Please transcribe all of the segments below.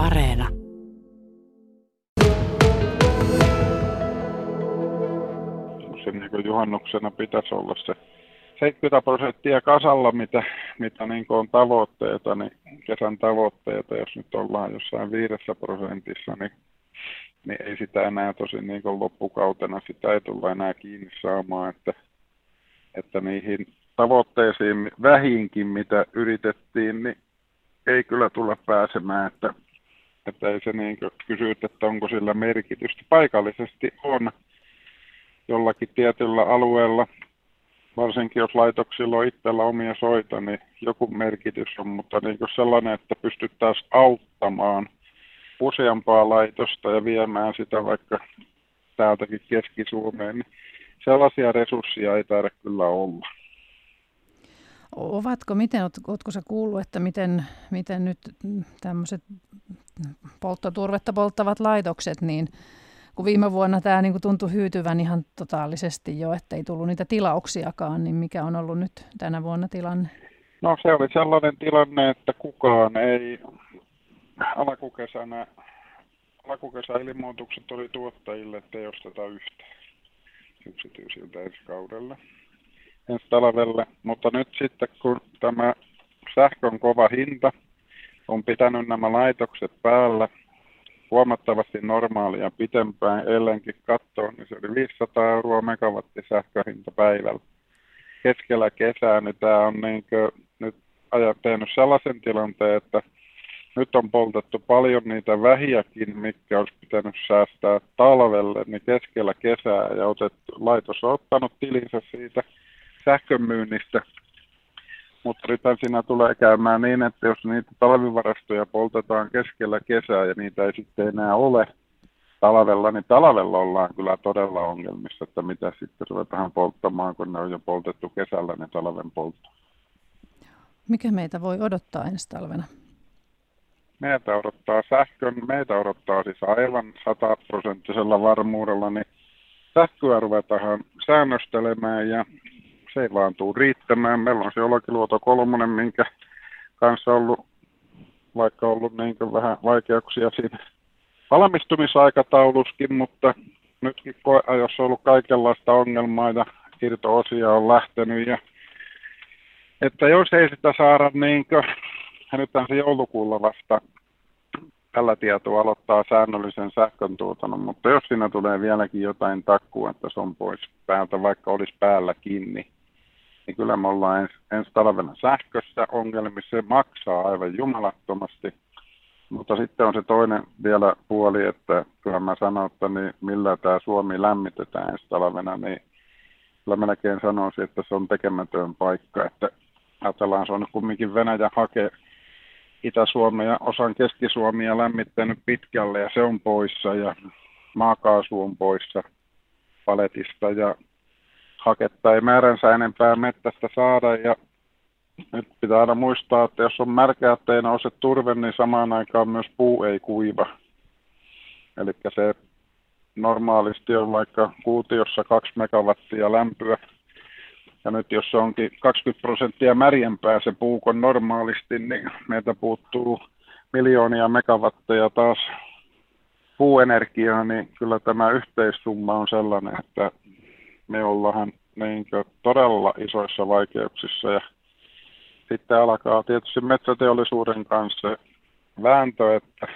Areena. Se niin juhannuksena pitäisi olla se 70 prosenttia kasalla, mitä, mitä niin on tavoitteita, niin kesän tavoitteita, jos nyt ollaan jossain viidessä prosentissa, niin, niin ei sitä enää tosi niin loppukautena, sitä ei tulla enää kiinni saamaan, että, että niihin tavoitteisiin vähinkin, mitä yritettiin, niin ei kyllä tulla pääsemään, että, että ei se niin kysy, että onko sillä merkitystä. Paikallisesti on jollakin tietyllä alueella, varsinkin jos laitoksilla on itsellä omia soita, niin joku merkitys on, mutta niin sellainen, että pystyttäisiin auttamaan useampaa laitosta ja viemään sitä vaikka täältäkin Keski-Suomeen, niin sellaisia resursseja ei taida kyllä olla. Ovatko, miten, oletko sä kuullut, että miten, miten nyt tämmöiset polttoturvetta polttavat laitokset, niin kun viime vuonna tämä niin tuntui hyytyvän ihan totaalisesti jo, että ei tullut niitä tilauksiakaan, niin mikä on ollut nyt tänä vuonna tilanne? No se oli sellainen tilanne, että kukaan ei alkukesänä, alkukesä ilmoitukset oli tuottajille, että ei osteta yhtään yksityisiltä ensi kaudella ensi talvelle. Mutta nyt sitten kun tämä sähkön kova hinta on pitänyt nämä laitokset päällä huomattavasti normaalia pitempään, ellenkin katsoa, niin se oli 500 euroa megawatti sähköhinta päivällä. Keskellä kesää niin tämä on niin kuin, nyt tehnyt sellaisen tilanteen, että nyt on poltettu paljon niitä vähiäkin, mikä olisi pitänyt säästää talvelle, niin keskellä kesää ja otettu, laitos on ottanut tilinsä siitä sähkömyynnistä. Mutta nyt siinä tulee käymään niin, että jos niitä talvivarastoja poltetaan keskellä kesää ja niitä ei sitten enää ole talvella, niin talvella ollaan kyllä todella ongelmissa, että mitä sitten ruvetaan polttamaan, kun ne on jo poltettu kesällä ne talven poltto. Mikä meitä voi odottaa ensi talvena? Meitä odottaa sähkön, meitä odottaa siis aivan sataprosenttisella varmuudella, niin sähköä ruvetaan säännöstelemään ja se ei vaan tule riittämään. Meillä on se Olkiluoto kolmonen, minkä kanssa ollut, vaikka ollut niin vähän vaikeuksia siinä valmistumisaikatauluskin, mutta nytkin koeajossa on ollut kaikenlaista ongelmaa ja irto-osia on lähtenyt. Ja, että jos ei sitä saada niin kuin, se joulukuulla vasta tällä tietoa aloittaa säännöllisen sähkön tuotannon, mutta jos siinä tulee vieläkin jotain takkua, että se on pois päältä, vaikka olisi päällä kiinni, niin kyllä me ollaan ens, ensi talvena sähkössä ongelmissa. Se maksaa aivan jumalattomasti. Mutta sitten on se toinen vielä puoli, että kyllä mä sanon, että niin millä tämä Suomi lämmitetään ensi talvena, niin kyllä melkein sanoisin, että se on tekemätön paikka. Että ajatellaan, se on kumminkin Venäjä hake Itä-Suomea ja osan Keski-Suomia lämmittänyt pitkälle ja se on poissa ja maakaasu on poissa paletista ja haketta ei määränsä enempää mettästä saada ja nyt pitää aina muistaa, että jos on märkä, että ei nouse turve, niin samaan aikaan myös puu ei kuiva. Eli se normaalisti on vaikka kuutiossa 2 megawattia lämpöä. Ja nyt jos se onkin 20 prosenttia märjempää se puukon normaalisti, niin meiltä puuttuu miljoonia megawatteja taas puuenergiaa, niin kyllä tämä yhteissumma on sellainen, että me ollaan niin todella isoissa vaikeuksissa ja sitten alkaa tietysti metsäteollisuuden kanssa vääntö, että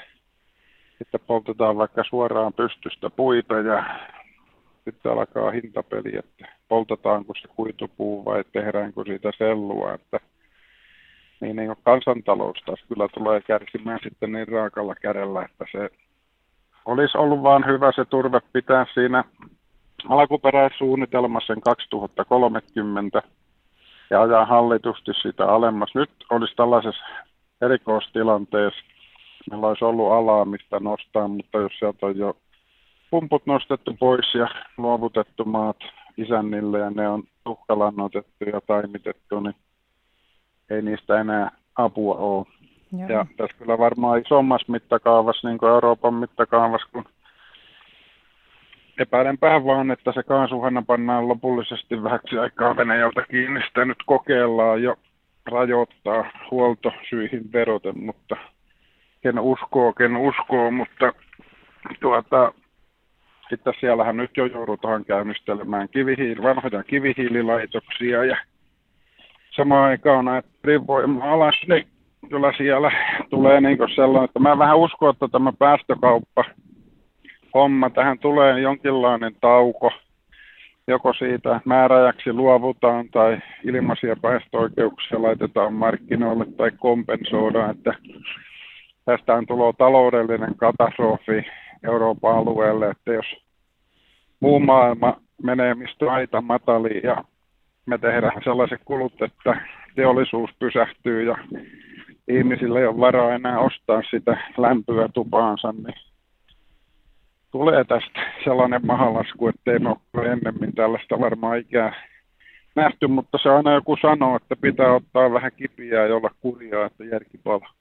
sitten poltetaan vaikka suoraan pystystä puita ja sitten alkaa hintapeli, että poltetaanko se kuitupuu vai tehdäänkö siitä sellua, että niin, niin kansantalous taas kyllä tulee kärsimään sitten niin raakalla kädellä, että se olisi ollut vaan hyvä se turve pitää siinä alkuperäissuunnitelma sen 2030 ja ajaa hallitusti sitä alemmas. Nyt olisi tällaisessa erikoistilanteessa, meillä olisi ollut alaa, mistä nostaa, mutta jos sieltä on jo pumput nostettu pois ja luovutettu maat isännille ja ne on tuhkalannotettu ja taimitettu, niin ei niistä enää apua ole. Joo. Ja tässä kyllä varmaan isommassa mittakaavassa, niin kuin Euroopan mittakaavassa, kun epäilenpä vaan, että se kaasuhanna pannaan lopullisesti vähäksi aikaa Venäjältä kiinni. Sitä nyt kokeillaan jo rajoittaa huoltosyihin veroten, mutta ken uskoo, ken uskoo, mutta tuota, sitten siellähän nyt jo joudutaan käynnistelemään kivihiili, vanhoja kivihiililaitoksia ja samaan aikaan näitä ydinvoima alas, niin kyllä siellä tulee niin sellainen, että mä vähän uskon, että tämä päästökauppa homma, tähän tulee jonkinlainen tauko, joko siitä määräjäksi luovutaan tai ilmaisia päästöoikeuksia laitetaan markkinoille tai kompensoidaan, että tästä on tulo taloudellinen katastrofi Euroopan alueelle, että jos muu maailma menee mistä aita mataliin ja me tehdään sellaiset kulut, että teollisuus pysähtyy ja ihmisillä ei ole varaa enää ostaa sitä lämpöä tupaansa, niin tulee tästä sellainen mahalasku, että ei ole ennemmin tällaista varmaan ikään nähty, mutta se aina joku sanoo, että pitää ottaa vähän kipiää ja olla kurjaa, että järki palaa.